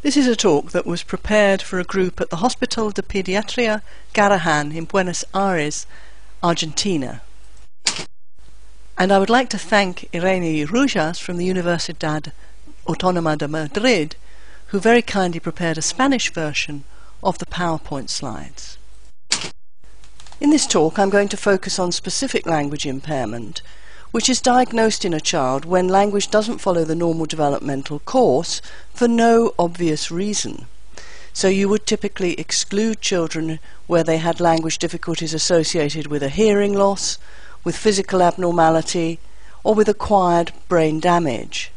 This is a talk that was prepared for a group at the Hospital de Pediatria Garrahan in Buenos Aires, Argentina. And I would like to thank Irene Rujas from the Universidad Autónoma de Madrid, who very kindly prepared a Spanish version of the PowerPoint slides. In this talk I'm going to focus on specific language impairment which is diagnosed in a child when language doesn't follow the normal developmental course for no obvious reason. So you would typically exclude children where they had language difficulties associated with a hearing loss, with physical abnormality, or with acquired brain damage.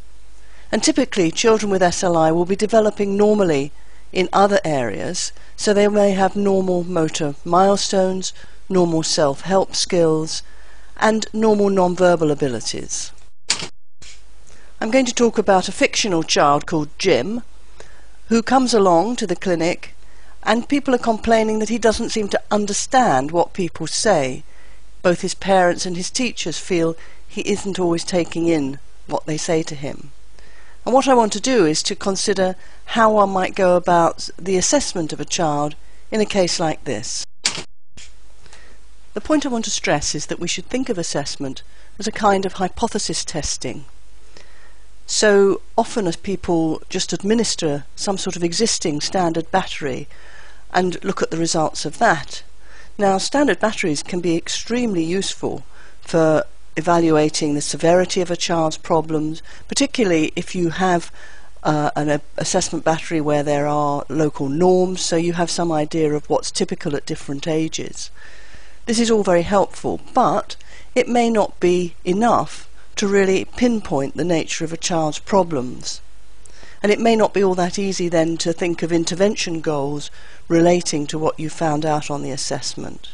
And typically children with SLI will be developing normally in other areas, so they may have normal motor milestones, normal self-help skills, and normal non-verbal abilities. I'm going to talk about a fictional child called Jim who comes along to the clinic and people are complaining that he doesn't seem to understand what people say. Both his parents and his teachers feel he isn't always taking in what they say to him. And what I want to do is to consider how one might go about the assessment of a child in a case like this. The point I want to stress is that we should think of assessment as a kind of hypothesis testing. So often as people just administer some sort of existing standard battery and look at the results of that. Now standard batteries can be extremely useful for evaluating the severity of a child's problems, particularly if you have uh, an assessment battery where there are local norms, so you have some idea of what's typical at different ages. This is all very helpful, but it may not be enough to really pinpoint the nature of a child's problems. And it may not be all that easy then to think of intervention goals relating to what you found out on the assessment.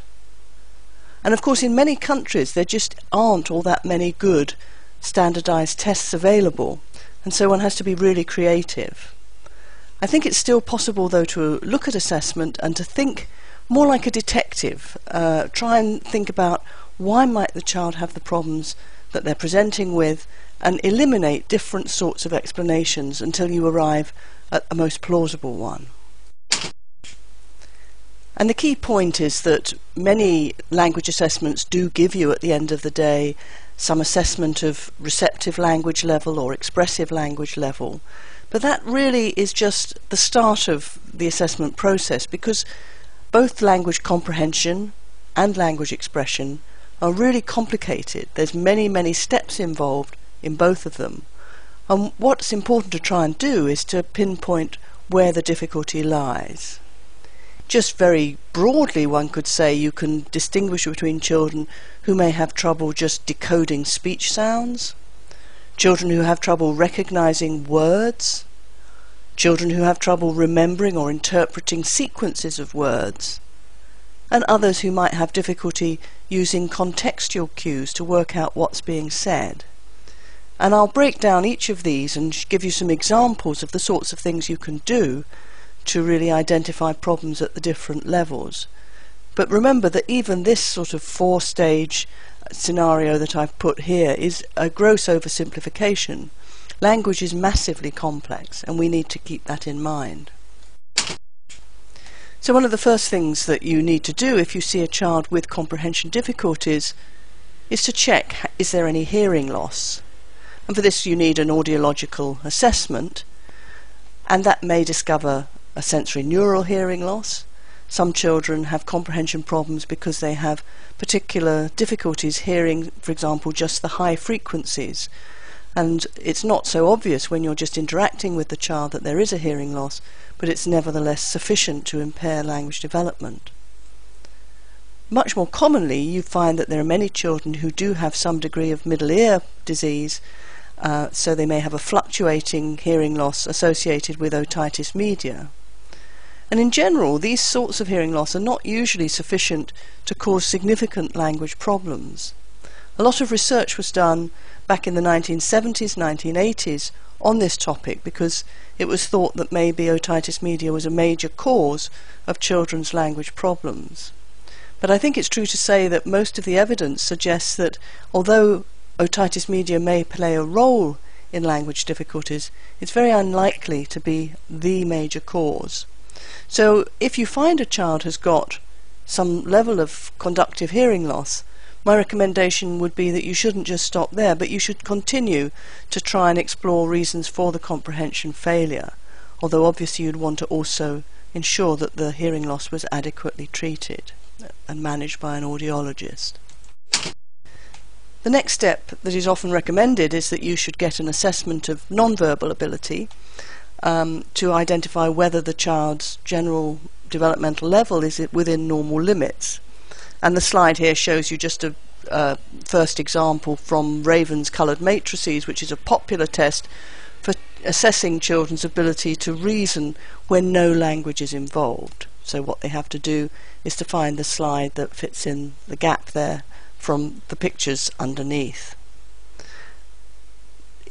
And of course, in many countries, there just aren't all that many good standardized tests available, and so one has to be really creative. I think it's still possible, though, to look at assessment and to think more like a detective. Uh, try and think about why might the child have the problems that they're presenting with and eliminate different sorts of explanations until you arrive at a most plausible one. And the key point is that many language assessments do give you at the end of the day some assessment of receptive language level or expressive language level. But that really is just the start of the assessment process because both language comprehension and language expression are really complicated. There's many, many steps involved in both of them. And what's important to try and do is to pinpoint where the difficulty lies. Just very broadly, one could say you can distinguish between children who may have trouble just decoding speech sounds, children who have trouble recognizing words, children who have trouble remembering or interpreting sequences of words, and others who might have difficulty using contextual cues to work out what's being said. And I'll break down each of these and give you some examples of the sorts of things you can do to really identify problems at the different levels. But remember that even this sort of four stage uh, scenario that I've put here is a gross oversimplification. Language is massively complex, and we need to keep that in mind. So one of the first things that you need to do if you see a child with comprehension difficulties is to check is there any hearing loss. And for this you need an audiological assessment and that may discover a sensory neural hearing loss. Some children have comprehension problems because they have particular difficulties hearing, for example, just the high frequencies and it's not so obvious when you're just interacting with the child that there is a hearing loss, but it's nevertheless sufficient to impair language development. Much more commonly, you find that there are many children who do have some degree of middle ear disease, uh, so they may have a fluctuating hearing loss associated with otitis media. And in general, these sorts of hearing loss are not usually sufficient to cause significant language problems. A lot of research was done back in the 1970s, 1980s on this topic because it was thought that maybe otitis media was a major cause of children's language problems. But I think it's true to say that most of the evidence suggests that although otitis media may play a role in language difficulties, it's very unlikely to be the major cause. So if you find a child has got some level of conductive hearing loss, my recommendation would be that you shouldn't just stop there, but you should continue to try and explore reasons for the comprehension failure, although obviously you'd want to also ensure that the hearing loss was adequately treated and managed by an audiologist. The next step that is often recommended is that you should get an assessment of non-verbal ability um, to identify whether the child's general developmental level is within normal limits. And the slide here shows you just a uh, first example from Raven's coloured matrices, which is a popular test for assessing children's ability to reason when no language is involved. So what they have to do is to find the slide that fits in the gap there from the pictures underneath.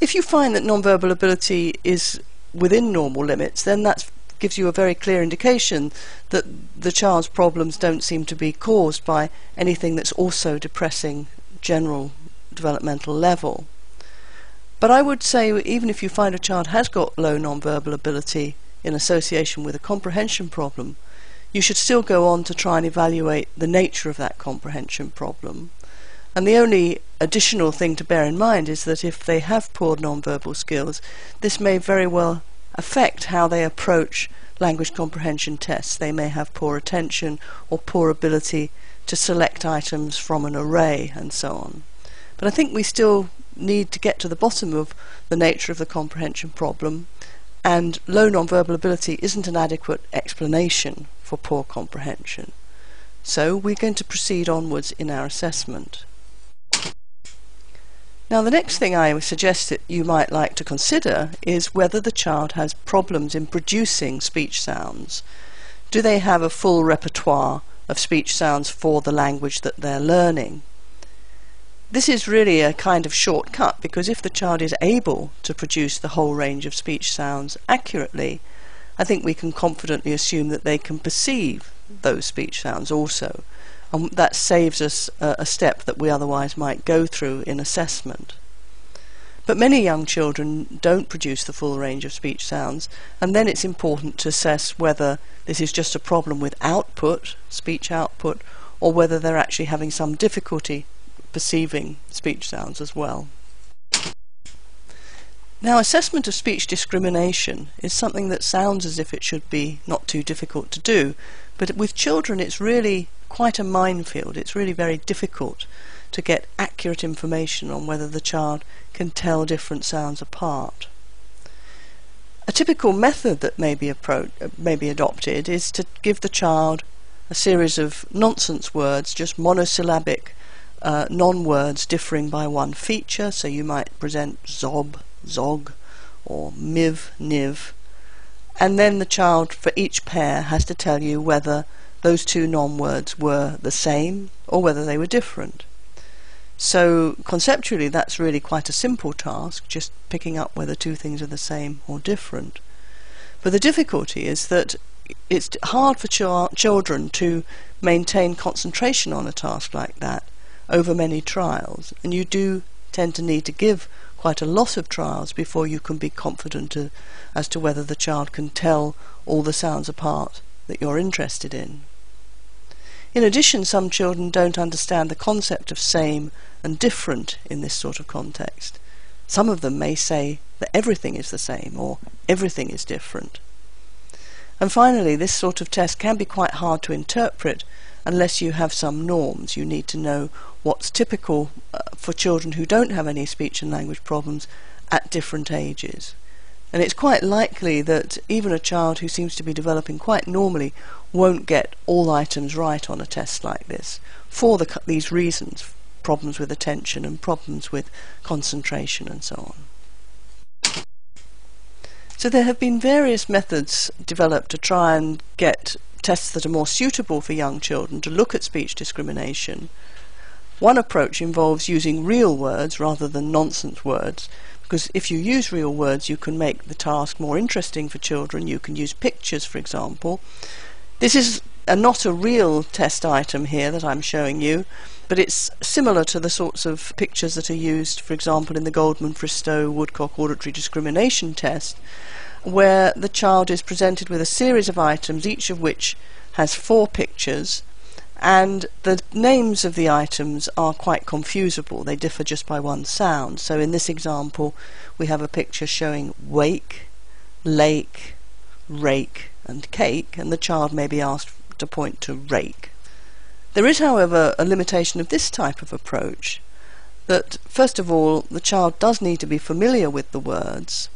If you find that nonverbal ability is within normal limits, then that gives you a very clear indication that the child's problems don't seem to be caused by anything that's also depressing general developmental level. But I would say even if you find a child has got low nonverbal ability in association with a comprehension problem, you should still go on to try and evaluate the nature of that comprehension problem and the only additional thing to bear in mind is that if they have poor nonverbal skills, this may very well affect how they approach language comprehension tests. They may have poor attention or poor ability to select items from an array and so on. But I think we still need to get to the bottom of the nature of the comprehension problem and low nonverbal ability isn't an adequate explanation for poor comprehension. So we're going to proceed onwards in our assessment. Now the next thing I suggest that you might like to consider is whether the child has problems in producing speech sounds. Do they have a full repertoire of speech sounds for the language that they're learning? This is really a kind of shortcut because if the child is able to produce the whole range of speech sounds accurately, I think we can confidently assume that they can perceive those speech sounds also and that saves us a, a step that we otherwise might go through in assessment. But many young children don't produce the full range of speech sounds, and then it's important to assess whether this is just a problem with output, speech output, or whether they're actually having some difficulty perceiving speech sounds as well. Now, assessment of speech discrimination is something that sounds as if it should be not too difficult to do, but with children it's really quite a minefield. It's really very difficult to get accurate information on whether the child can tell different sounds apart. A typical method that may be, appro- may be adopted is to give the child a series of nonsense words, just monosyllabic uh, non-words differing by one feature. So you might present zob, zog, or miv, niv, and then the child for each pair has to tell you whether those two non-words were the same or whether they were different. So conceptually that's really quite a simple task, just picking up whether two things are the same or different. But the difficulty is that it's hard for ch- children to maintain concentration on a task like that over many trials, and you do tend to need to give quite a lot of trials before you can be confident to, as to whether the child can tell all the sounds apart that you're interested in. In addition, some children don't understand the concept of same and different in this sort of context. Some of them may say that everything is the same or everything is different. And finally, this sort of test can be quite hard to interpret unless you have some norms. You need to know what's typical uh, for children who don't have any speech and language problems at different ages. And it's quite likely that even a child who seems to be developing quite normally won't get all items right on a test like this for the, these reasons problems with attention and problems with concentration and so on. So there have been various methods developed to try and get tests that are more suitable for young children to look at speech discrimination. One approach involves using real words rather than nonsense words because if you use real words you can make the task more interesting for children. You can use pictures for example. This is a, not a real test item here that I'm showing you but it's similar to the sorts of pictures that are used, for example, in the Goldman-Fristoe Woodcock auditory discrimination test, where the child is presented with a series of items, each of which has four pictures, and the names of the items are quite confusable. They differ just by one sound. So in this example, we have a picture showing wake, lake, rake, and cake, and the child may be asked to point to rake. There is, however, a limitation of this type of approach that, first of all, the child does need to be familiar with the words,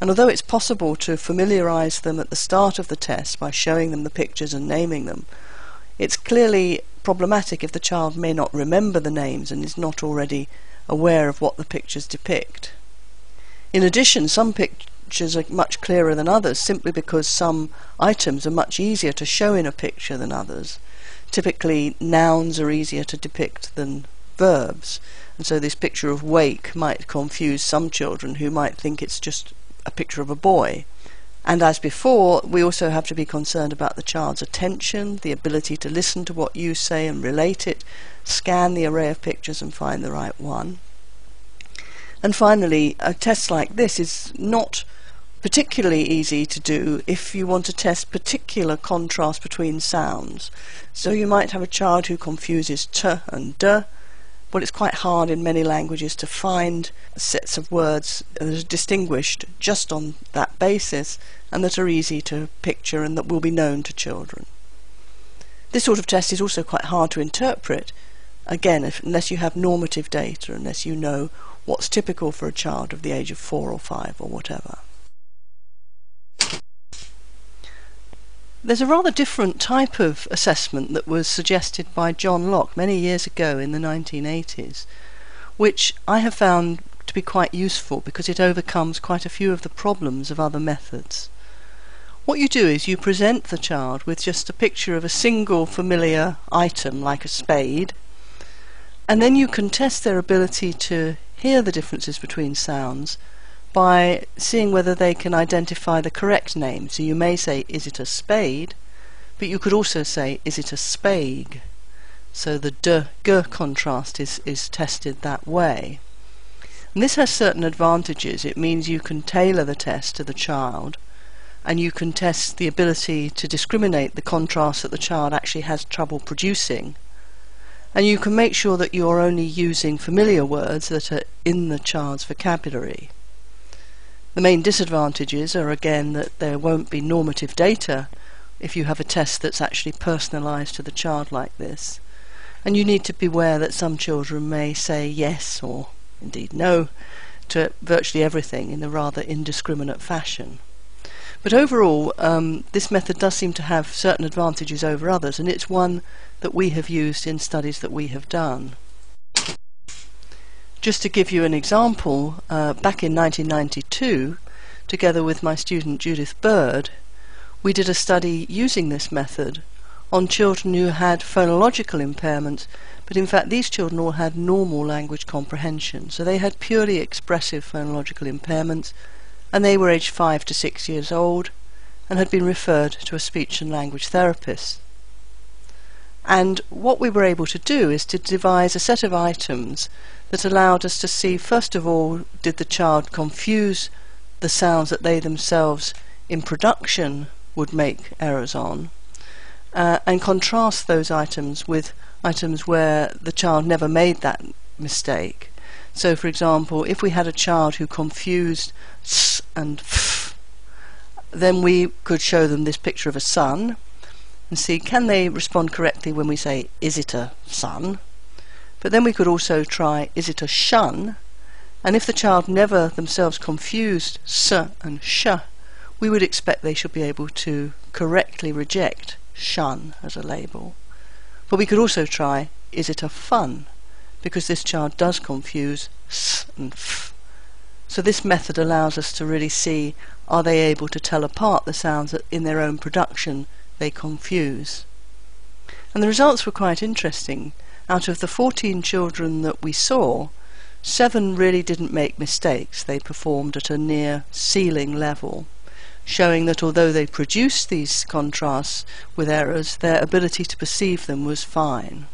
and although it's possible to familiarize them at the start of the test by showing them the pictures and naming them, it's clearly problematic if the child may not remember the names and is not already aware of what the pictures depict. In addition, some pictures are much clearer than others simply because some items are much easier to show in a picture than others. Typically, nouns are easier to depict than verbs, and so this picture of wake might confuse some children who might think it's just a picture of a boy. And as before, we also have to be concerned about the child's attention, the ability to listen to what you say and relate it, scan the array of pictures and find the right one. And finally, a test like this is not particularly easy to do if you want to test particular contrast between sounds. So you might have a child who confuses t and d, well, it's quite hard in many languages to find sets of words that are distinguished just on that basis and that are easy to picture and that will be known to children. This sort of test is also quite hard to interpret, again, if, unless you have normative data, unless you know what's typical for a child of the age of four or five or whatever. There's a rather different type of assessment that was suggested by John Locke many years ago in the 1980s, which I have found to be quite useful because it overcomes quite a few of the problems of other methods. What you do is you present the child with just a picture of a single familiar item like a spade, and then you can test their ability to hear the differences between sounds by seeing whether they can identify the correct name. So you may say, is it a spade? But you could also say, is it a spade? So the d g contrast is, is tested that way. And this has certain advantages. It means you can tailor the test to the child and you can test the ability to discriminate the contrast that the child actually has trouble producing. And you can make sure that you're only using familiar words that are in the child's vocabulary. The main disadvantages are again that there won't be normative data if you have a test that's actually personalized to the child like this. And you need to beware that some children may say yes or indeed no to virtually everything in a rather indiscriminate fashion. But overall, um, this method does seem to have certain advantages over others, and it's one that we have used in studies that we have done. Just to give you an example, uh, back in 1992, together with my student Judith Bird, we did a study using this method on children who had phonological impairments, but in fact these children all had normal language comprehension. So they had purely expressive phonological impairments, and they were aged 5 to 6 years old and had been referred to a speech and language therapist. And what we were able to do is to devise a set of items that allowed us to see, first of all, did the child confuse the sounds that they themselves in production would make errors on, uh, and contrast those items with items where the child never made that mistake. So, for example, if we had a child who confused s and f, then we could show them this picture of a sun and see can they respond correctly when we say, is it a sun? But then we could also try, is it a shun? And if the child never themselves confused s and sh, we would expect they should be able to correctly reject shun as a label. But we could also try, is it a fun? Because this child does confuse s and f. So this method allows us to really see, are they able to tell apart the sounds that in their own production they confuse. And the results were quite interesting. Out of the 14 children that we saw, seven really didn't make mistakes. They performed at a near ceiling level, showing that although they produced these contrasts with errors, their ability to perceive them was fine.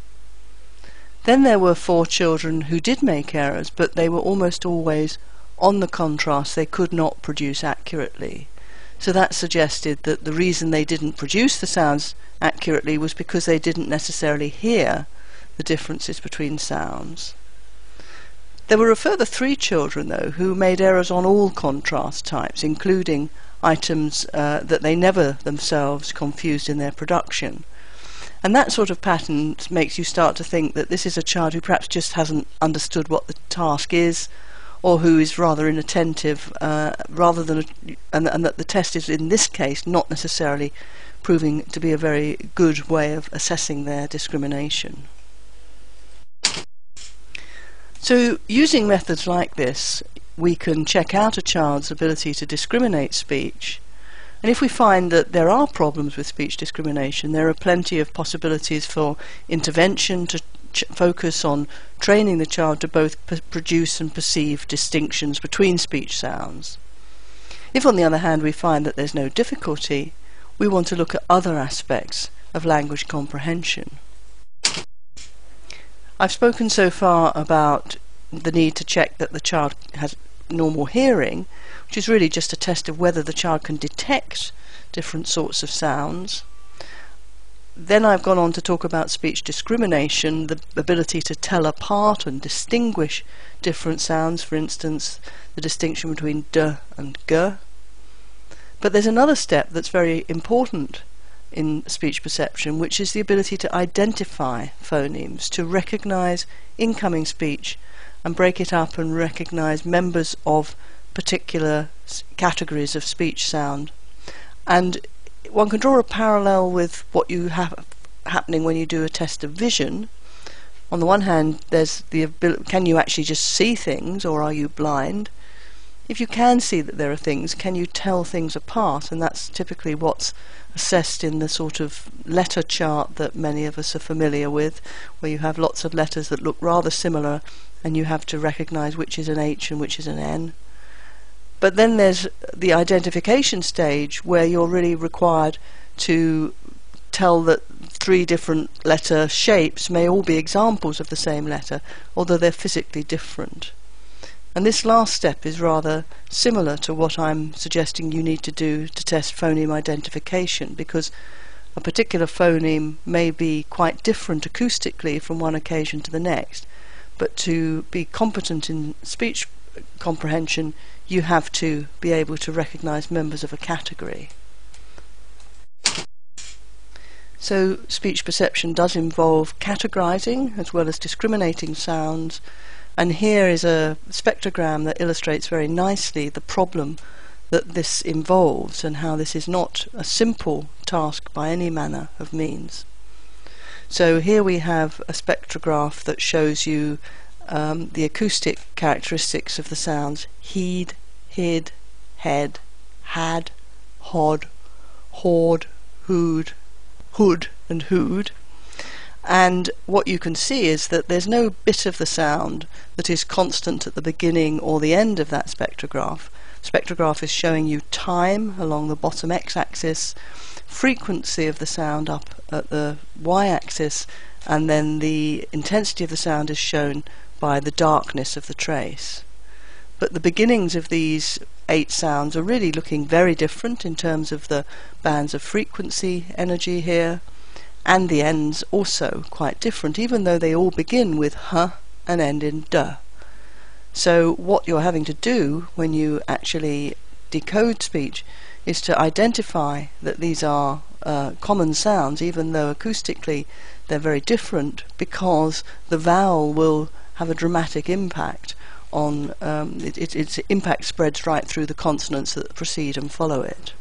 Then there were four children who did make errors, but they were almost always on the contrast they could not produce accurately. So that suggested that the reason they didn't produce the sounds accurately was because they didn't necessarily hear the differences between sounds. There were a further three children, though, who made errors on all contrast types, including items uh, that they never themselves confused in their production. And that sort of pattern makes you start to think that this is a child who perhaps just hasn't understood what the task is, or who is rather inattentive, uh, rather than, a, and, and that the test is in this case not necessarily proving to be a very good way of assessing their discrimination. So, using methods like this, we can check out a child's ability to discriminate speech and if we find that there are problems with speech discrimination, there are plenty of possibilities for intervention to focus on training the child to both produce and perceive distinctions between speech sounds. If, on the other hand, we find that there's no difficulty, we want to look at other aspects of language comprehension. I've spoken so far about the need to check that the child has normal hearing, which is really just a test of whether the child can detect different sorts of sounds. Then I've gone on to talk about speech discrimination, the ability to tell apart and distinguish different sounds, for instance, the distinction between d and g. But there's another step that's very important in speech perception, which is the ability to identify phonemes, to recognize incoming speech and break it up and recognize members of particular categories of speech sound. And one can draw a parallel with what you have happening when you do a test of vision. On the one hand, there's the ability, can you actually just see things or are you blind? If you can see that there are things, can you tell things apart? And that's typically what's assessed in the sort of letter chart that many of us are familiar with, where you have lots of letters that look rather similar and you have to recognize which is an H and which is an N. But then there's the identification stage where you're really required to tell that three different letter shapes may all be examples of the same letter, although they're physically different. And this last step is rather similar to what I'm suggesting you need to do to test phoneme identification, because a particular phoneme may be quite different acoustically from one occasion to the next. But to be competent in speech comprehension, you have to be able to recognize members of a category. So, speech perception does involve categorizing as well as discriminating sounds. And here is a spectrogram that illustrates very nicely the problem that this involves and how this is not a simple task by any manner of means. So here we have a spectrograph that shows you um, the acoustic characteristics of the sounds heed, hid, head, had, hod, hord, hood, hood, and hood. And what you can see is that there's no bit of the sound that is constant at the beginning or the end of that spectrograph. Spectrograph is showing you time along the bottom x-axis, frequency of the sound up at the y-axis, and then the intensity of the sound is shown by the darkness of the trace. But the beginnings of these eight sounds are really looking very different in terms of the bands of frequency energy here, and the ends also quite different, even though they all begin with h and end in d. So what you're having to do when you actually decode speech is to identify that these are uh, common sounds, even though acoustically they're very different, because the vowel will have a dramatic impact on um, it, it, its impact spreads right through the consonants that precede and follow it.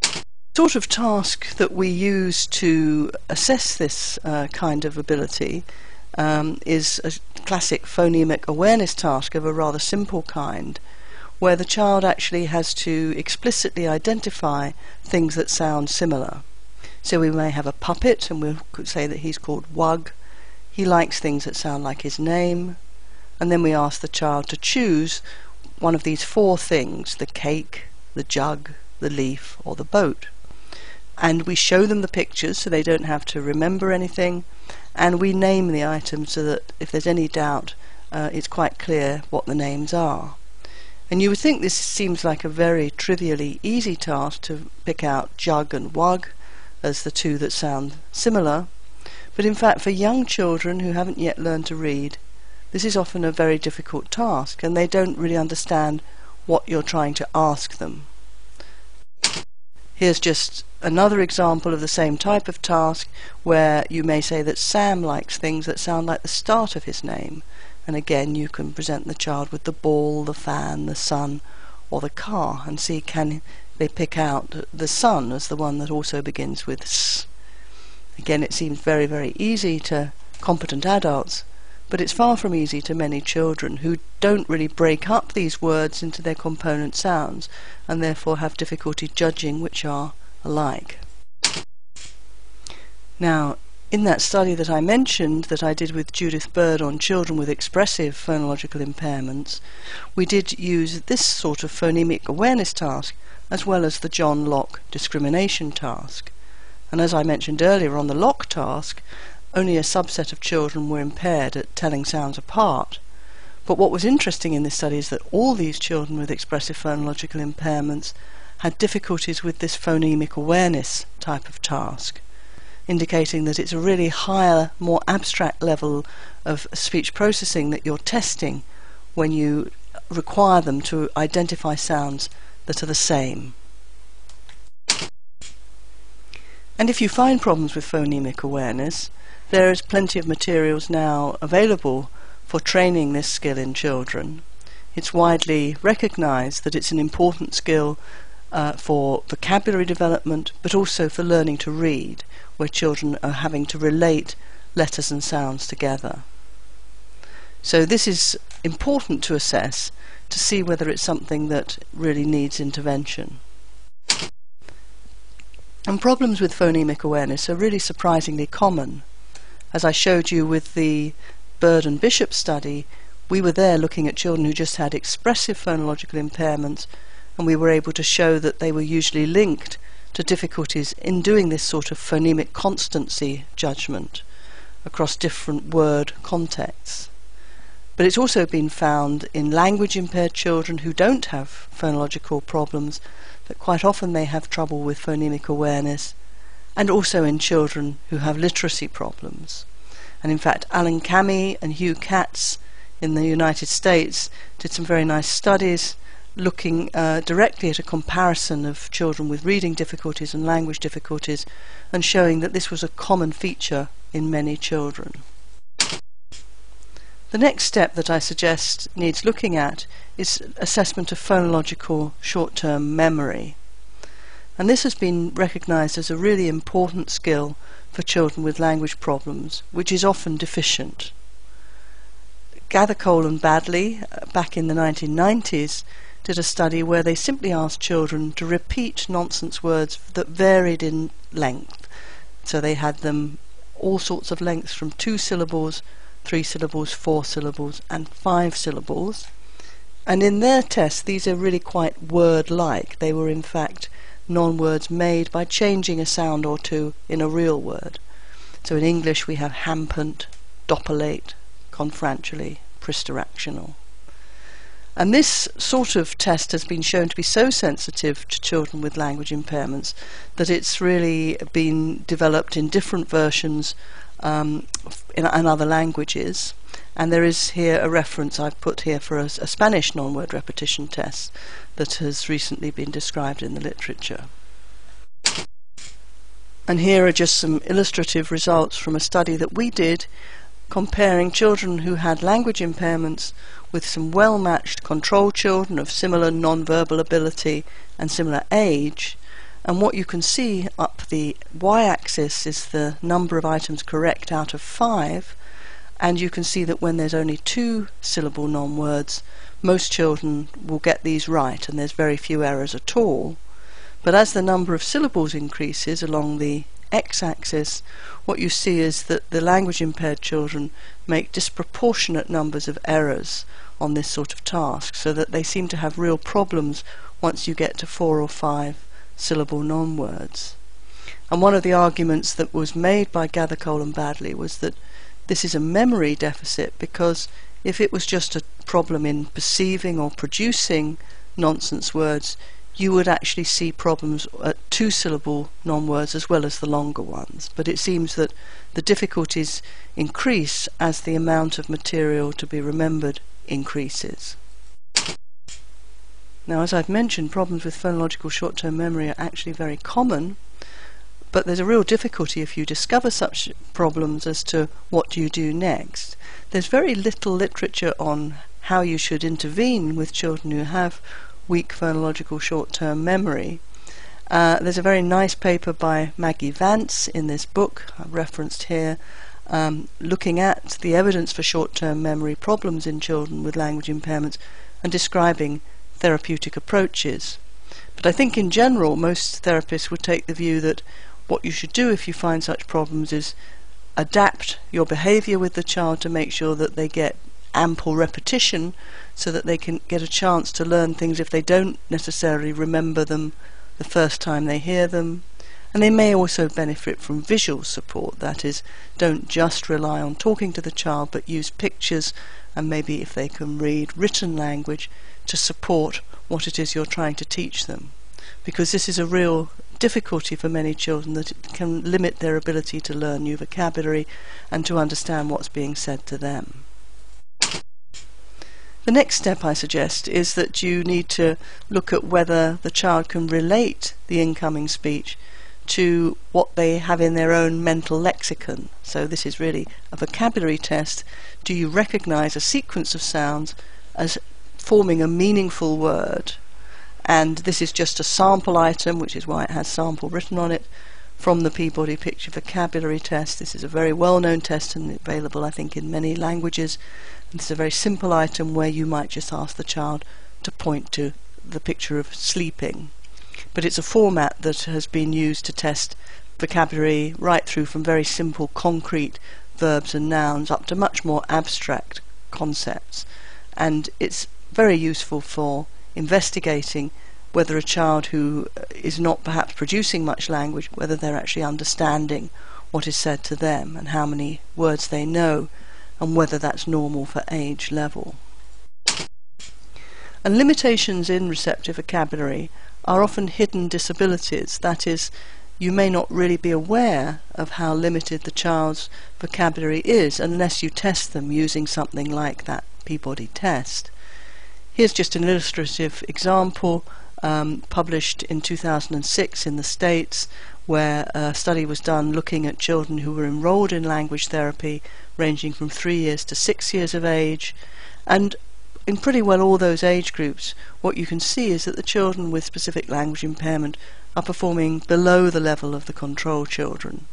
The Sort of task that we use to assess this uh, kind of ability um, is a classic phonemic awareness task of a rather simple kind, where the child actually has to explicitly identify things that sound similar. So we may have a puppet, and we could say that he's called Wug. He likes things that sound like his name. And then we ask the child to choose one of these four things the cake, the jug, the leaf, or the boat. And we show them the pictures so they don't have to remember anything. and we name the items so that if there's any doubt, uh, it's quite clear what the names are. And you would think this seems like a very trivially easy task to pick out jug and wug as the two that sound similar, but in fact for young children who haven't yet learned to read, this is often a very difficult task and they don't really understand what you're trying to ask them. Here's just another example of the same type of task where you may say that Sam likes things that sound like the start of his name and again you can present the child with the ball, the fan, the sun or the car and see can they pick out the sun as the one that also begins with S. Again it seems very very easy to competent adults but it's far from easy to many children who don't really break up these words into their component sounds and therefore have difficulty judging which are alike. Now, in that study that I mentioned that I did with Judith Bird on children with expressive phonological impairments, we did use this sort of phonemic awareness task as well as the John Locke discrimination task. And as I mentioned earlier on the Locke task, only a subset of children were impaired at telling sounds apart. But what was interesting in this study is that all these children with expressive phonological impairments had difficulties with this phonemic awareness type of task indicating that it's a really higher, more abstract level of speech processing that you're testing when you require them to identify sounds that are the same. And if you find problems with phonemic awareness, there is plenty of materials now available for training this skill in children. It's widely recognized that it's an important skill uh, for vocabulary development, but also for learning to read, where children are having to relate letters and sounds together. So this is important to assess to see whether it's something that really needs intervention. And problems with phonemic awareness are really surprisingly common. As I showed you with the Bird and Bishop study, we were there looking at children who just had expressive phonological impairments, and we were able to show that they were usually linked to difficulties in doing this sort of phonemic constancy judgment across different word contexts. But it's also been found in language impaired children who don't have phonological problems that quite often they have trouble with phonemic awareness, and also in children who have literacy problems. And in fact, Alan Kamhi and Hugh Catts in the United States did some very nice studies looking uh, directly at a comparison of children with reading difficulties and language difficulties and showing that this was a common feature in many children. The next step that I suggest needs looking at is assessment of phonological short-term memory. And this has been recognized as a really important skill for children with language problems, which is often deficient. Gathercole and Baddeley, uh, back in the 1990s, did a study where they simply asked children to repeat nonsense words that varied in length. So they had them all sorts of lengths from two syllables, three syllables, four syllables, and five syllables. And in their test, these are really quite word like. They were, in fact, non words made by changing a sound or two in a real word. So in English, we have hampant, doppelate, confrantually, pristeractional. And this sort of test has been shown to be so sensitive to children with language impairments that it's really been developed in different versions um, in, in, other languages. And there is here a reference I've put here for a, a Spanish non-word repetition test that has recently been described in the literature. And here are just some illustrative results from a study that we did comparing children who had language impairments with some well matched control children of similar non-verbal ability and similar age. And what you can see up the y axis is the number of items correct out of five. And you can see that when there's only two syllable non words, most children will get these right, and there's very few errors at all. But as the number of syllables increases along the x-axis, what you see is that the language impaired children make disproportionate numbers of errors on this sort of task, so that they seem to have real problems once you get to four or five syllable non-words. And one of the arguments that was made by Gathercole and Baddeley was that this is a memory deficit because if it was just a problem in perceiving or producing nonsense words, you would actually see problems uh, at two syllable non-words as well as the longer ones. But it seems that the difficulties increase as the amount of material to be remembered increases. Now, as I've mentioned, problems with phonological short-term memory are actually very common, but there's a real difficulty if you discover such problems as to what you do next. There's very little literature on how you should intervene with children who have weak phonological short-term memory. Uh, there's a very nice paper by Maggie Vance in this book, I've referenced here, um, looking at the evidence for short-term memory problems in children with language impairments and describing therapeutic approaches. But I think in general most therapists would take the view that what you should do if you find such problems is adapt your behavior with the child to make sure that they get ample repetition so that they can get a chance to learn things if they don't necessarily remember them the first time they hear them. And they may also benefit from visual support, that is, don't just rely on talking to the child but use pictures and maybe if they can read written language to support what it is you're trying to teach them. Because this is a real difficulty for many children that it can limit their ability to learn new vocabulary and to understand what's being said to them. The next step I suggest is that you need to look at whether the child can relate the incoming speech to what they have in their own mental lexicon. So this is really a vocabulary test. Do you recognize a sequence of sounds as forming a meaningful word? And this is just a sample item, which is why it has sample written on it, from the Peabody Picture Vocabulary Test. This is a very well-known test and available, I think, in many languages. It's a very simple item where you might just ask the child to point to the picture of sleeping. But it's a format that has been used to test vocabulary right through from very simple concrete verbs and nouns up to much more abstract concepts. And it's very useful for investigating whether a child who uh, is not perhaps producing much language, whether they're actually understanding what is said to them and how many words they know and whether that's normal for age level. And limitations in receptive vocabulary are often hidden disabilities, that is, you may not really be aware of how limited the child's vocabulary is unless you test them using something like that Peabody test. Here's just an illustrative example um, published in 2006 in the States where a study was done looking at children who were enrolled in language therapy ranging from three years to six years of age. And in pretty well all those age groups, what you can see is that the children with specific language impairment are performing below the level of the control children.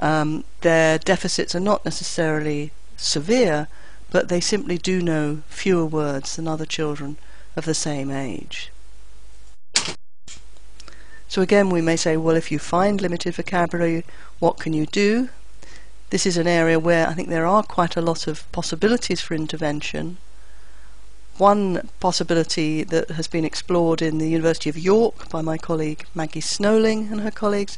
Um, their deficits are not necessarily severe, but they simply do know fewer words than other children of the same age. So again, we may say, well, if you find limited vocabulary, what can you do? This is an area where I think there are quite a lot of possibilities for intervention. One possibility that has been explored in the University of York by my colleague Maggie Snowling and her colleagues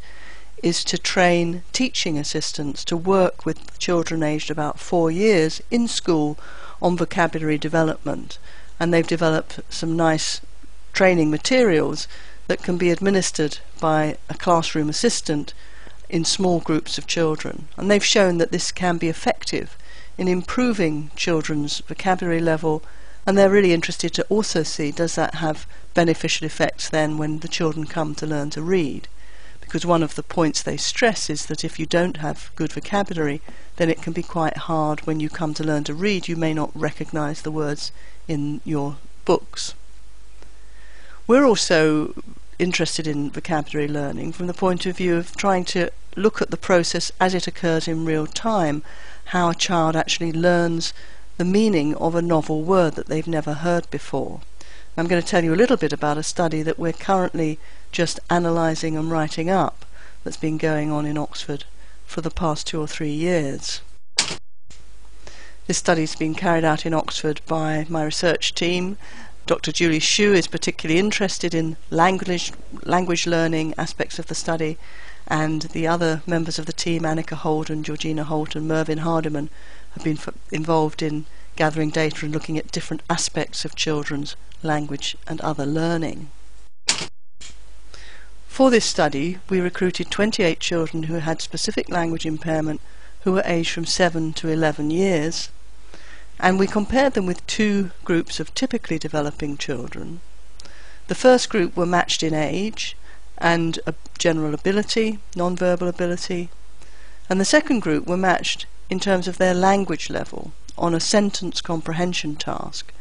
is to train teaching assistants to work with children aged about four years in school on vocabulary development. And they've developed some nice training materials that can be administered by a classroom assistant in small groups of children. And they've shown that this can be effective in improving children's vocabulary level and they're really interested to also see does that have beneficial effects then when the children come to learn to read. Because one of the points they stress is that if you don't have good vocabulary, then it can be quite hard when you come to learn to read. You may not recognize the words in your books. We're also interested in vocabulary learning from the point of view of trying to look at the process as it occurs in real time, how a child actually learns the meaning of a novel word that they've never heard before. I'm going to tell you a little bit about a study that we're currently just analysing and writing up that's been going on in Oxford for the past two or three years. This study's been carried out in Oxford by my research team Dr. Julie Hsu is particularly interested in language, language learning aspects of the study, and the other members of the team, Annika Holden, Georgina Holt, and Mervyn Hardiman, have been f- involved in gathering data and looking at different aspects of children's language and other learning. For this study, we recruited 28 children who had specific language impairment who were aged from 7 to 11 years, and we compared them with two groups of typically developing children. The first group were matched in age and general ability, non-verbal ability, and the second group were matched in terms of their language level on a sentence comprehension task.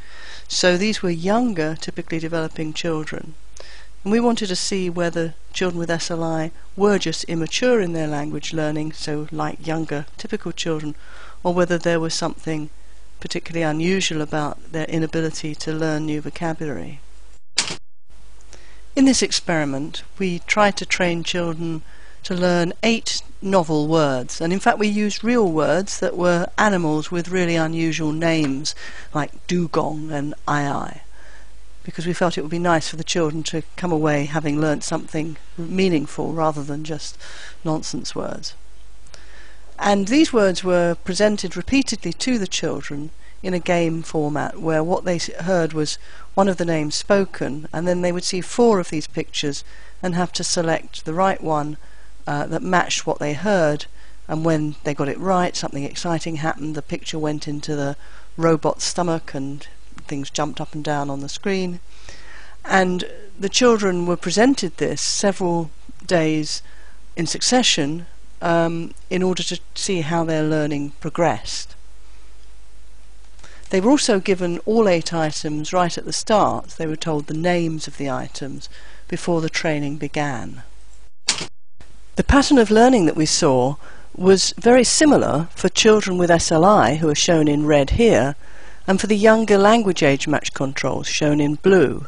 So these were younger, typically developing children. And we wanted to see whether children with SLI were just immature in their language learning, so like younger, typical children, or whether there was something particularly unusual about their inability to learn new vocabulary. In this experiment, we tried to train children to learn eight novel words, and in fact, we used real words that were animals with really unusual names, like dugong and aye-aye, because we felt it would be nice for the children to come away having learnt something meaningful rather than just nonsense words. And these words were presented repeatedly to the children in a game format where what they heard was one of the names spoken, and then they would see four of these pictures and have to select the right one uh, that matched what they heard. And when they got it right, something exciting happened. The picture went into the robot's stomach and things jumped up and down on the screen. And the children were presented this several days in succession um, in order to see how their learning progressed. They were also given all eight items right at the start. They were told the names of the items before the training began. The pattern of learning that we saw was very similar for children with SLI, who are shown in red here, and for the younger language age match controls shown in blue.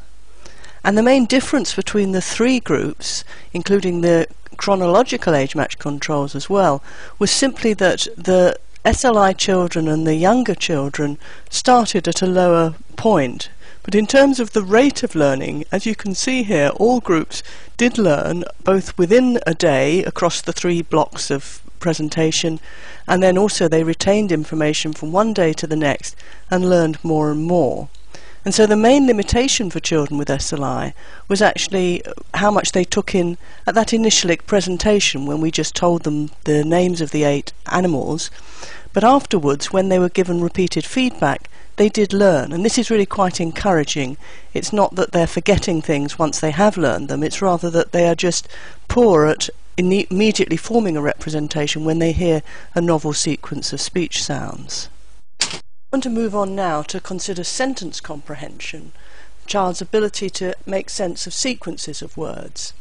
And the main difference between the three groups, including the chronological age match controls as well, was simply that the SLI children and the younger children started at a lower point. But in terms of the rate of learning, as you can see here, all groups did learn both within a day across the three blocks of presentation, and then also they retained information from one day to the next and learned more and more. And so the main limitation for children with SLI was actually how much they took in at that initial presentation when we just told them the names of the eight animals. But afterwards, when they were given repeated feedback, they did learn. And this is really quite encouraging. It's not that they're forgetting things once they have learned them, it's rather that they are just poor at immediately forming a representation when they hear a novel sequence of speech sounds. I want to move on now to consider sentence comprehension, child's ability to make sense of sequences of words.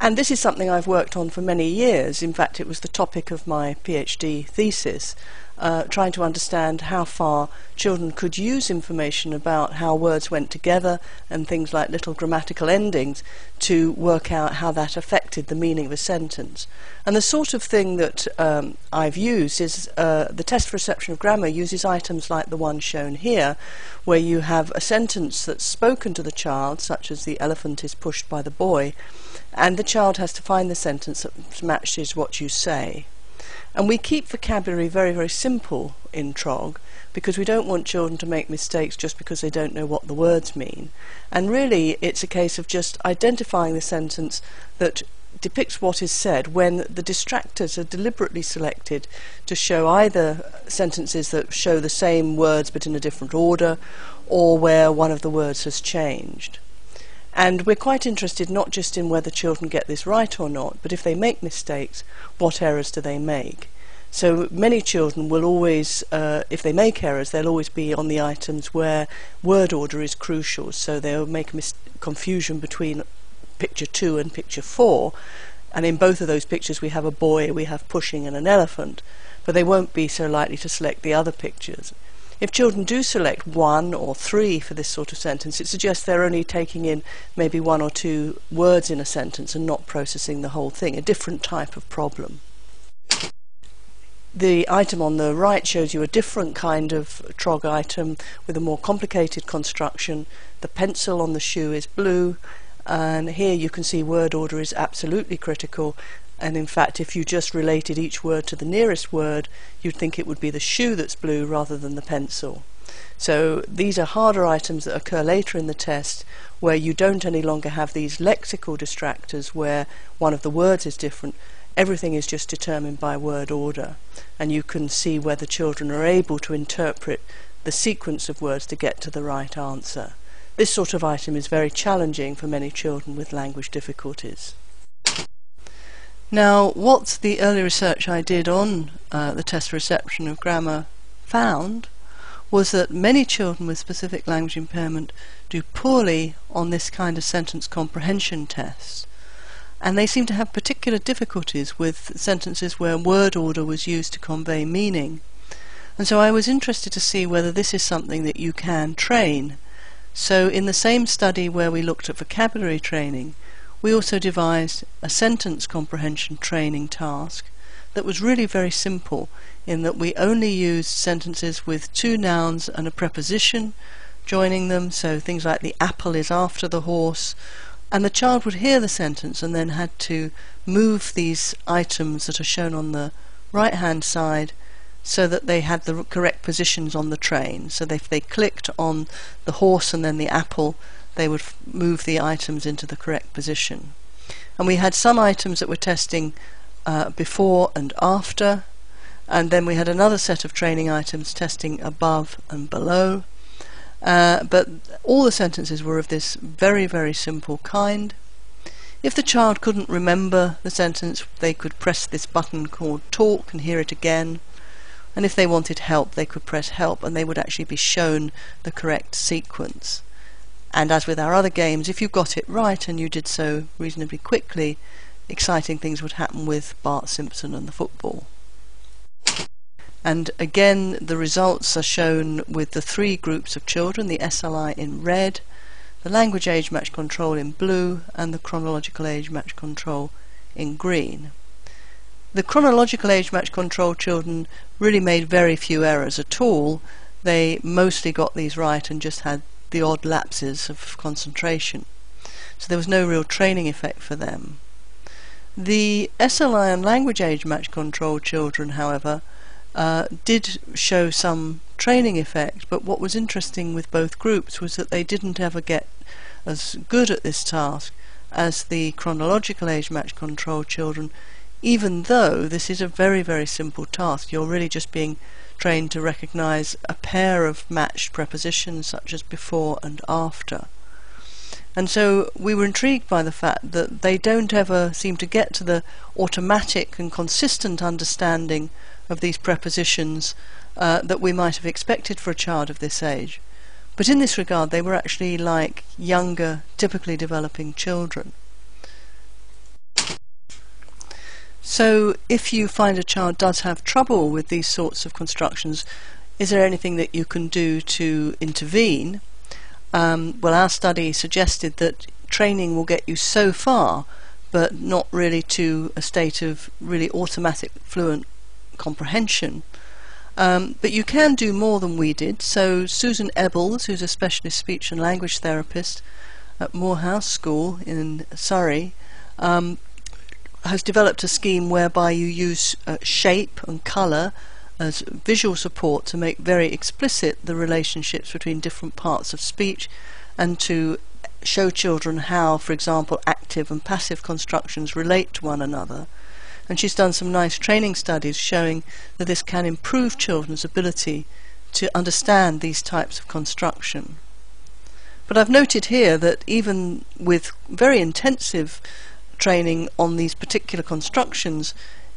And this is something I've worked on for many years. In fact, it was the topic of my PhD thesis uh, trying to understand how far children could use information about how words went together and things like little grammatical endings to work out how that affected the meaning of a sentence. And the sort of thing that um, I've used is uh, the test for reception of grammar uses items like the one shown here, where you have a sentence that's spoken to the child, such as the elephant is pushed by the boy, and the child has to find the sentence that matches what you say. And we keep vocabulary very, very simple in TROG because we don't want children to make mistakes just because they don't know what the words mean. And really, it's a case of just identifying the sentence that depicts what is said when the distractors are deliberately selected to show either sentences that show the same words but in a different order or where one of the words has changed. And we're quite interested not just in whether children get this right or not, but if they make mistakes, what errors do they make? So many children will always, uh, if they make errors, they'll always be on the items where word order is crucial. So they'll make mis- confusion between picture two and picture four. And in both of those pictures, we have a boy, we have pushing, and an elephant. But they won't be so likely to select the other pictures. If children do select one or three for this sort of sentence, it suggests they're only taking in maybe one or two words in a sentence and not processing the whole thing, a different type of problem. the item on the right shows you a different kind of TROG item with a more complicated construction. The pencil on the shoe is blue, and here you can see word order is absolutely critical. And in fact, if you just related each word to the nearest word, you'd think it would be the shoe that's blue rather than the pencil. So these are harder items that occur later in the test where you don't any longer have these lexical distractors where one of the words is different. Everything is just determined by word order. And you can see whether children are able to interpret the sequence of words to get to the right answer. This sort of item is very challenging for many children with language difficulties. Now, what the early research I did on uh, the test reception of grammar found was that many children with specific language impairment do poorly on this kind of sentence comprehension test. And they seem to have particular difficulties with sentences where word order was used to convey meaning. And so I was interested to see whether this is something that you can train. So in the same study where we looked at vocabulary training, we also devised a sentence comprehension training task that was really very simple in that we only used sentences with two nouns and a preposition joining them, so things like the apple is after the horse, and the child would hear the sentence and then had to move these items that are shown on the right hand side so that they had the correct positions on the train. So if they clicked on the horse and then the apple, they would move the items into the correct position. And we had some items that were testing uh, before and after, and then we had another set of training items testing above and below. Uh, but all the sentences were of this very, very simple kind. If the child couldn't remember the sentence, they could press this button called talk and hear it again. And if they wanted help, they could press help and they would actually be shown the correct sequence. And as with our other games, if you got it right and you did so reasonably quickly, exciting things would happen with Bart Simpson and the football. And again, the results are shown with the three groups of children the SLI in red, the language age match control in blue, and the chronological age match control in green. The chronological age match control children really made very few errors at all. They mostly got these right and just had the odd lapses of concentration. So there was no real training effect for them. The SLI and language age match control children, however, uh, did show some training effect, but what was interesting with both groups was that they didn't ever get as good at this task as the chronological age match control children, even though this is a very, very simple task. You're really just being trained to recognize a pair of matched prepositions such as before and after. And so we were intrigued by the fact that they don't ever seem to get to the automatic and consistent understanding of these prepositions uh, that we might have expected for a child of this age. But in this regard, they were actually like younger, typically developing children. So, if you find a child does have trouble with these sorts of constructions, is there anything that you can do to intervene? Um, well, our study suggested that training will get you so far, but not really to a state of really automatic fluent comprehension. Um, but you can do more than we did. So Susan Ebbels, who's a specialist speech and language therapist at Moor House School in Surrey, um, has developed a scheme whereby you use uh, shape and colour as visual support to make very explicit the relationships between different parts of speech and to show children how, for example, active and passive constructions relate to one another. And she's done some nice training studies showing that this can improve children's ability to understand these types of construction. But I've noted here that even with very intensive training on these particular constructions,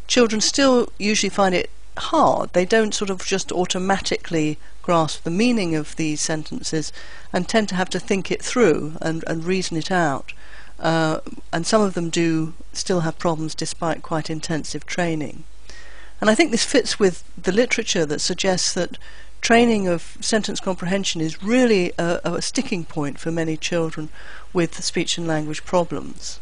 children still usually find it hard. They don't sort of just automatically grasp the meaning of these sentences and tend to have to think it through and, and reason it out. Uh, and some of them do still have problems despite quite intensive training. And I think this fits with the literature that suggests that training of sentence comprehension is really a, a sticking point for many children with speech and language problems.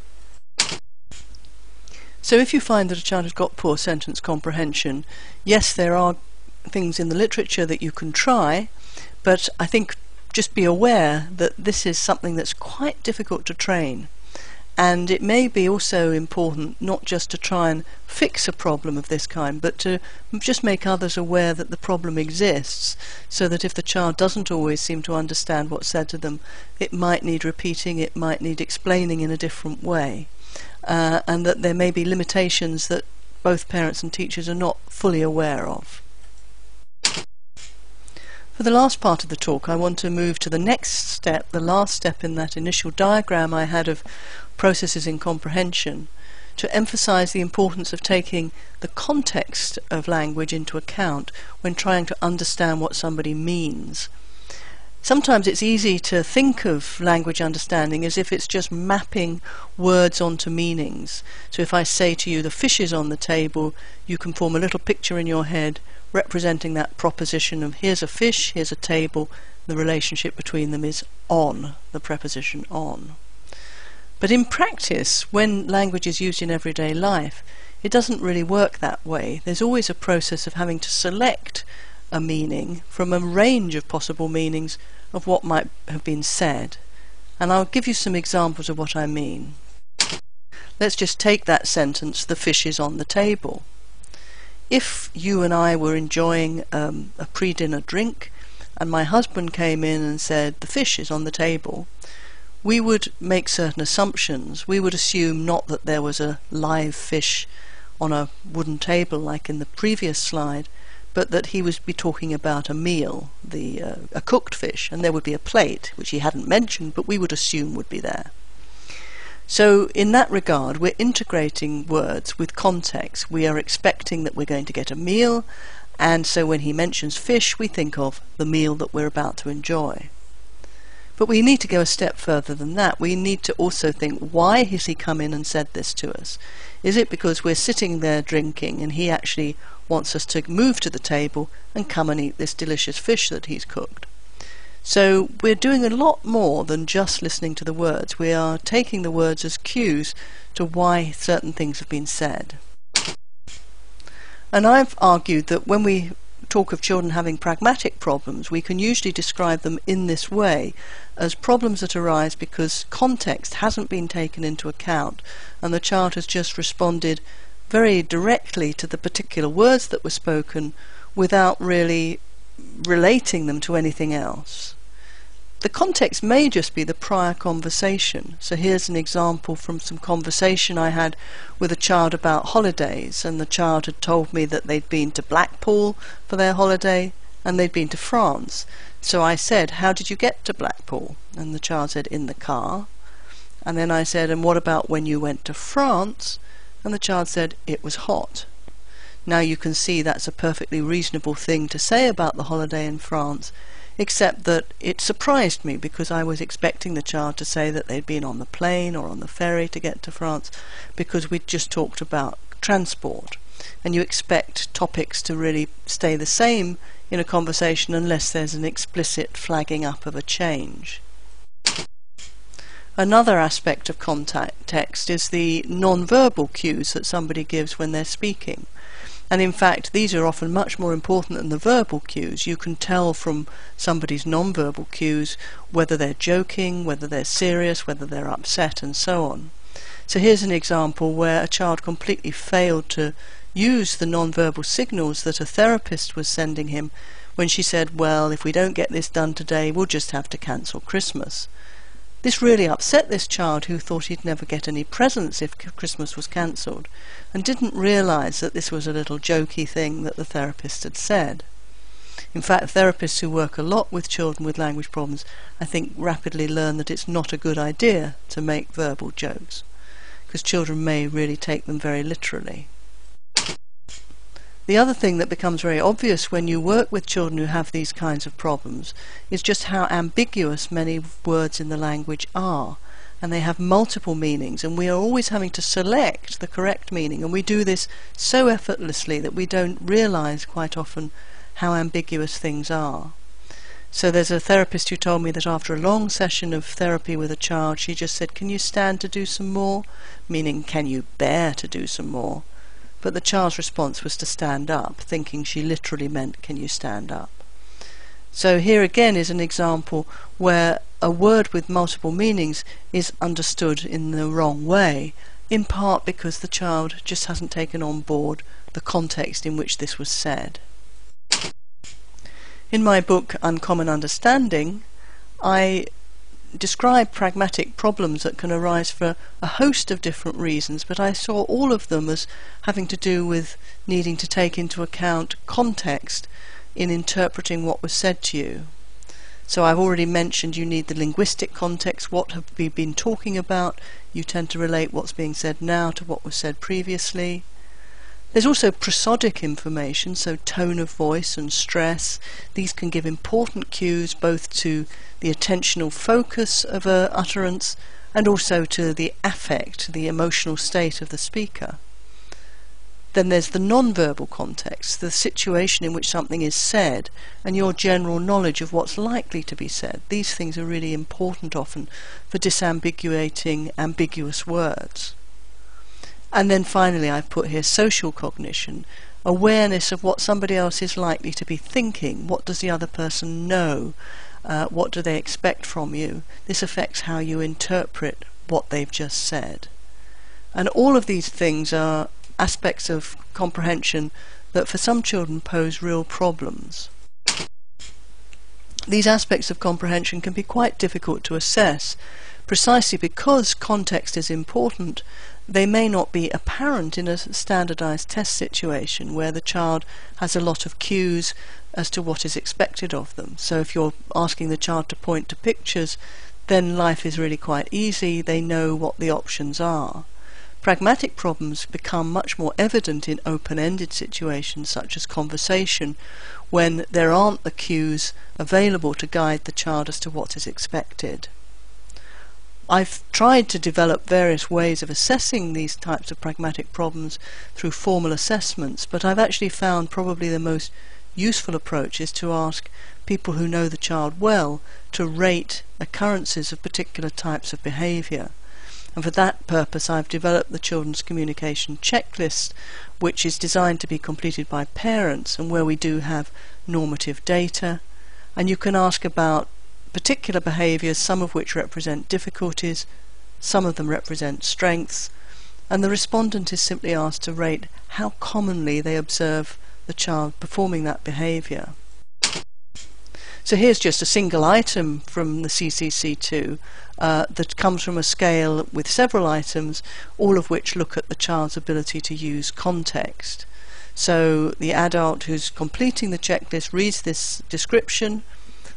So if you find that a child has got poor sentence comprehension, yes, there are things in the literature that you can try, but I think just be aware that this is something that's quite difficult to train. And it may be also important not just to try and fix a problem of this kind, but to just make others aware that the problem exists, so that if the child doesn't always seem to understand what's said to them, it might need repeating, it might need explaining in a different way, uh, and that there may be limitations that both parents and teachers are not fully aware of. For the last part of the talk, I want to move to the next step, the last step in that initial diagram I had of processes in comprehension, to emphasize the importance of taking the context of language into account when trying to understand what somebody means. Sometimes it's easy to think of language understanding as if it's just mapping words onto meanings. So if I say to you, the fish is on the table, you can form a little picture in your head representing that proposition of here's a fish, here's a table, the relationship between them is on, the preposition on. But in practice, when language is used in everyday life, it doesn't really work that way. There's always a process of having to select a meaning from a range of possible meanings of what might have been said. And I'll give you some examples of what I mean. Let's just take that sentence, the fish is on the table if you and I were enjoying um, a pre dinner drink and my husband came in and said, The fish is on the table, we would make certain assumptions. We would assume not that there was a live fish on a wooden table like in the previous slide, but that he would be talking about a meal, the uh, a cooked fish, and there would be a plate, which he hadn't mentioned, but we would assume would be there. So, in that regard, we're integrating words with context. We are expecting that we're going to get a meal, and so when he mentions fish, we think of the meal that we're about to enjoy. But we need to go a step further than that. We need to also think why has he come in and said this to us? Is it because we're sitting there drinking and he actually wants us to move to the table and come and eat this delicious fish that he's cooked? So we're doing a lot more than just listening to the words. We are taking the words as cues to why certain things have been said. And I've argued that when we talk of children having pragmatic problems, we can usually describe them in this way as problems that arise because context hasn't been taken into account and the child has just responded very directly to the particular words that were spoken without really relating them to anything else. The context may just be the prior conversation. So here's an example from some conversation I had with a child about holidays, and the child had told me that they'd been to Blackpool for their holiday and they'd been to France. So I said, How did you get to Blackpool? And the child said, In the car. And then I said, And what about when you went to France? And the child said, It was hot. Now you can see that's a perfectly reasonable thing to say about the holiday in France, except that it surprised me because I was expecting the child to say that they'd been on the plane or on the ferry to get to France because we'd just talked about transport. And you expect topics to really stay the same in a conversation unless there's an explicit flagging up of a change. Another aspect of context is the non-verbal cues that somebody gives when they're speaking. And in fact, these are often much more important than the verbal cues. You can tell from somebody's non-verbal cues whether they're joking, whether they're serious, whether they're upset, and so on. So here's an example where a child completely failed to use the non-verbal signals that a therapist was sending him when she said, well, if we don't get this done today, we'll just have to cancel Christmas. This really upset this child who thought he'd never get any presents if Christmas was cancelled, and didn't realise that this was a little jokey thing that the therapist had said. In fact, therapists who work a lot with children with language problems, I think, rapidly learn that it's not a good idea to make verbal jokes, because children may really take them very literally. The other thing that becomes very obvious when you work with children who have these kinds of problems is just how ambiguous many words in the language are. And they have multiple meanings, and we are always having to select the correct meaning. And we do this so effortlessly that we don't realize quite often how ambiguous things are. So there's a therapist who told me that after a long session of therapy with a child, she just said, Can you stand to do some more? Meaning, can you bear to do some more? But the child's response was to stand up, thinking she literally meant, Can you stand up? So here again is an example where a word with multiple meanings is understood in the wrong way, in part because the child just hasn't taken on board the context in which this was said. In my book Uncommon Understanding, I describe pragmatic problems that can arise for a host of different reasons, but I saw all of them as having to do with needing to take into account context in interpreting what was said to you. So I've already mentioned you need the linguistic context. What have we been talking about? You tend to relate what's being said now to what was said previously. There's also prosodic information, so tone of voice and stress. These can give important cues both to the attentional focus of a utterance and also to the affect, the emotional state of the speaker. Then there's the non-verbal context, the situation in which something is said, and your general knowledge of what's likely to be said. These things are really important often for disambiguating ambiguous words. And then finally, I've put here social cognition, awareness of what somebody else is likely to be thinking. What does the other person know? Uh, what do they expect from you? This affects how you interpret what they've just said. And all of these things are aspects of comprehension that for some children pose real problems. These aspects of comprehension can be quite difficult to assess. Precisely because context is important, they may not be apparent in a standardized test situation where the child has a lot of cues as to what is expected of them. So if you're asking the child to point to pictures, then life is really quite easy. They know what the options are. Pragmatic problems become much more evident in open-ended situations such as conversation when there aren't the cues available to guide the child as to what is expected. I've tried to develop various ways of assessing these types of pragmatic problems through formal assessments, but I've actually found probably the most useful approach is to ask people who know the child well to rate occurrences of particular types of behaviour. And for that purpose, I've developed the Children's Communication Checklist, which is designed to be completed by parents and where we do have normative data. And you can ask about particular behaviours, some of which represent difficulties, some of them represent strengths, and the respondent is simply asked to rate how commonly they observe the child performing that behaviour. So here's just a single item from the CCC2 uh, that comes from a scale with several items, all of which look at the child's ability to use context. So the adult who's completing the checklist reads this description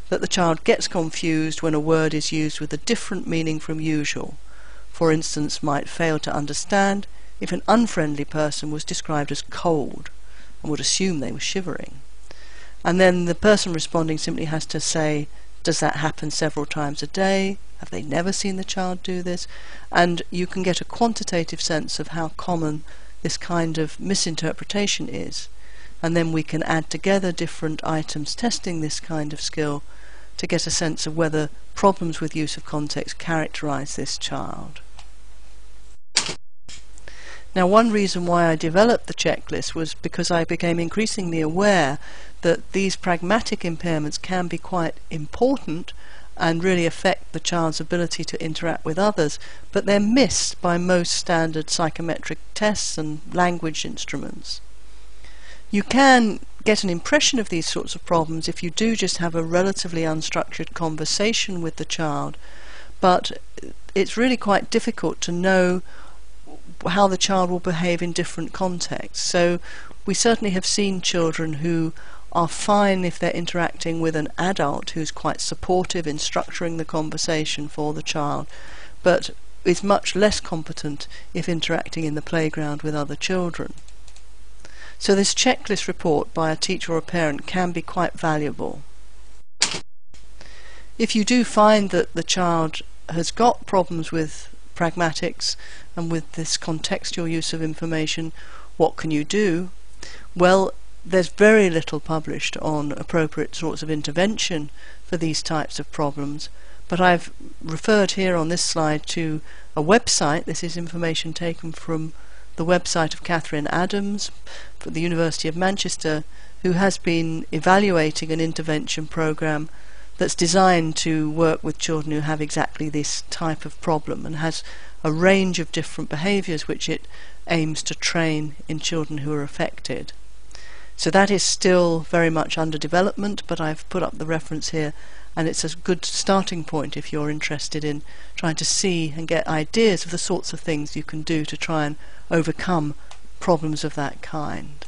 that the child gets confused when a word is used with a different meaning from usual. For instance, might fail to understand if an unfriendly person was described as cold and would assume they were shivering. And then the person responding simply has to say, does that happen several times a day? Have they never seen the child do this? And you can get a quantitative sense of how common this kind of misinterpretation is. And then we can add together different items testing this kind of skill to get a sense of whether problems with use of context characterize this child. Now, one reason why I developed the checklist was because I became increasingly aware that these pragmatic impairments can be quite important and really affect the child's ability to interact with others, but they're missed by most standard psychometric tests and language instruments. You can get an impression of these sorts of problems if you do just have a relatively unstructured conversation with the child, but it's really quite difficult to know how the child will behave in different contexts. So we certainly have seen children who are fine if they're interacting with an adult who's quite supportive in structuring the conversation for the child, but is much less competent if interacting in the playground with other children. So this checklist report by a teacher or a parent can be quite valuable. If you do find that the child has got problems with pragmatics and with this contextual use of information, what can you do? Well, there's very little published on appropriate sorts of intervention for these types of problems. But I've referred here on this slide to a website. This is information taken from the website of Catherine Adams from the University of Manchester, who has been evaluating an intervention program that's designed to work with children who have exactly this type of problem and has a range of different behaviours which it aims to train in children who are affected. So that is still very much under development, but I've put up the reference here, and it's a good starting point if you're interested in trying to see and get ideas of the sorts of things you can do to try and overcome problems of that kind.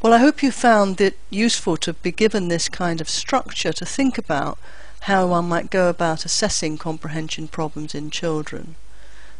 Well, I hope you found it useful to be given this kind of structure to think about how one might go about assessing comprehension problems in children.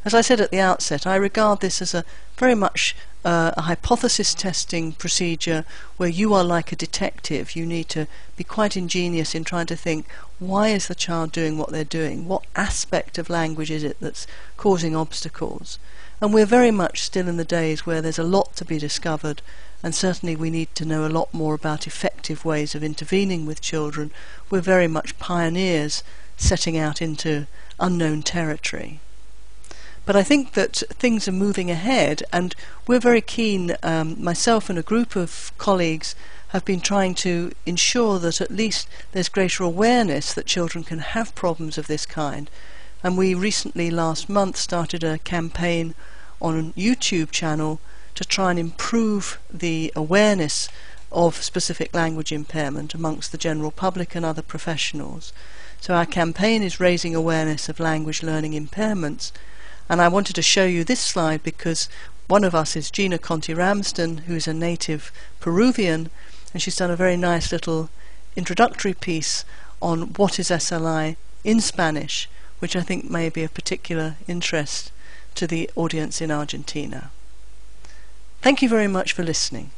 As I said at the outset, I regard this as a very much uh, a hypothesis testing procedure where you are like a detective. You need to be quite ingenious in trying to think why is the child doing what they're doing? What aspect of language is it that's causing obstacles? And we're very much still in the days where there's a lot to be discovered, and certainly we need to know a lot more about effective ways of intervening with children. We're very much pioneers setting out into unknown territory. But I think that things are moving ahead, and we're very keen, um, myself and a group of colleagues have been trying to ensure that at least there's greater awareness that children can have problems of this kind. And we recently, last month, started a campaign on a YouTube channel to try and improve the awareness of specific language impairment amongst the general public and other professionals. So our campaign is raising awareness of language learning impairments and I wanted to show you this slide because one of us is Gina Conti Ramsden, who's a native Peruvian, and she's done a very nice little introductory piece on what is SLI in Spanish, which I think may be of particular interest to the audience in Argentina. Thank you very much for listening.